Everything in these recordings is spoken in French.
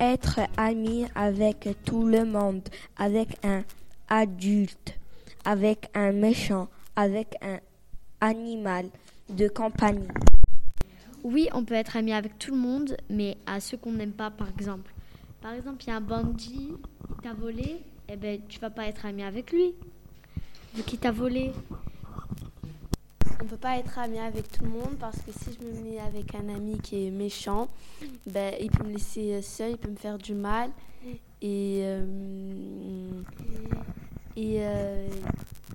être ami avec tout le monde, avec un adulte, avec un méchant, avec un animal de compagnie. Oui, on peut être ami avec tout le monde, mais à ceux qu'on n'aime pas, par exemple. Par exemple, il y a un bandit qui t'a volé, eh ben, tu vas pas être ami avec lui, vu qu'il t'a volé. Peut pas être ami avec tout le monde parce que si je me mets avec un ami qui est méchant, ben, il peut me laisser seul, il peut me faire du mal et, euh, et euh,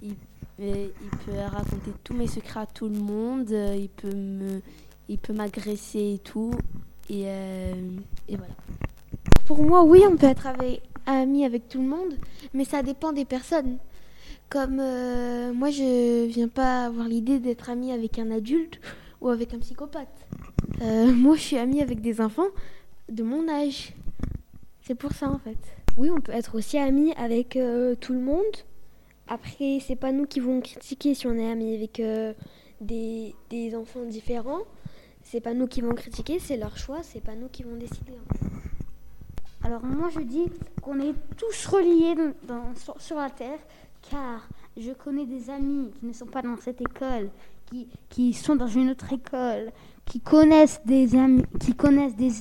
il, il, peut raconter tous mes secrets à tout le monde, il peut me, il peut m'agresser et tout et, euh, et voilà. Pour moi, oui, on peut être avec, ami avec tout le monde, mais ça dépend des personnes. Comme euh, moi, je viens pas avoir l'idée d'être ami avec un adulte ou avec un psychopathe. Euh, moi, je suis ami avec des enfants de mon âge. C'est pour ça, en fait. Oui, on peut être aussi ami avec euh, tout le monde. Après, c'est pas nous qui vont critiquer si on est ami avec des, des, enfants différents. C'est pas nous qui vont critiquer, c'est leur choix, c'est pas nous qui vont décider. Alors moi je dis qu'on est tous reliés dans, sur, sur la terre car je connais des amis qui ne sont pas dans cette école, qui, sont dans une autre école, qui connaissent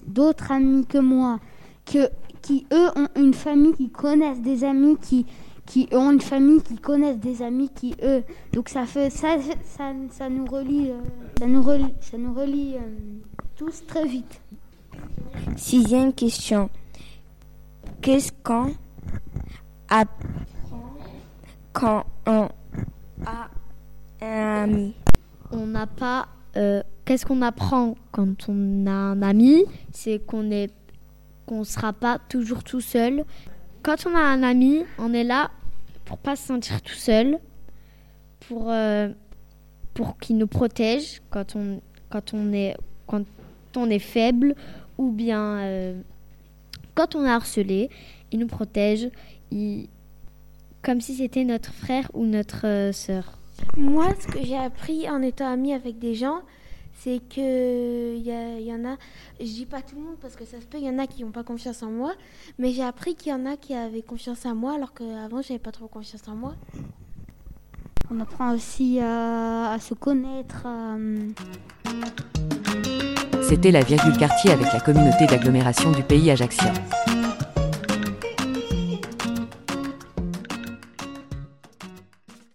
d'autres amis que moi, qui eux ont une famille qui connaissent des amis qui, ont une famille qui connaissent des amis qui eux. Donc ça fait ça, euh, ça nous relie, ça nous relie euh, tous très vite. Sixième question. Qu'est-ce qu'on a quand on a un ami On n'a pas. Euh, qu'est-ce qu'on apprend quand on a un ami? C'est qu'on est qu'on sera pas toujours tout seul. Quand on a un ami, on est là pour pas se sentir tout seul, pour euh, pour qu'il nous protège quand on quand on est quand on est faible ou bien euh, quand on est harcelé, il nous protège, il, comme si c'était notre frère ou notre euh, sœur. Moi, ce que j'ai appris en étant amie avec des gens, c'est que il y, en a, je dis pas tout le monde parce que ça se peut, il y en a qui n'ont pas confiance en moi, mais j'ai appris qu'il y en a qui avaient confiance en moi alors qu'avant j'avais pas trop confiance en moi. On apprend aussi à, se connaître. Euh. C'était la virgule quartier avec la communauté d'agglomération du pays Ajaccio.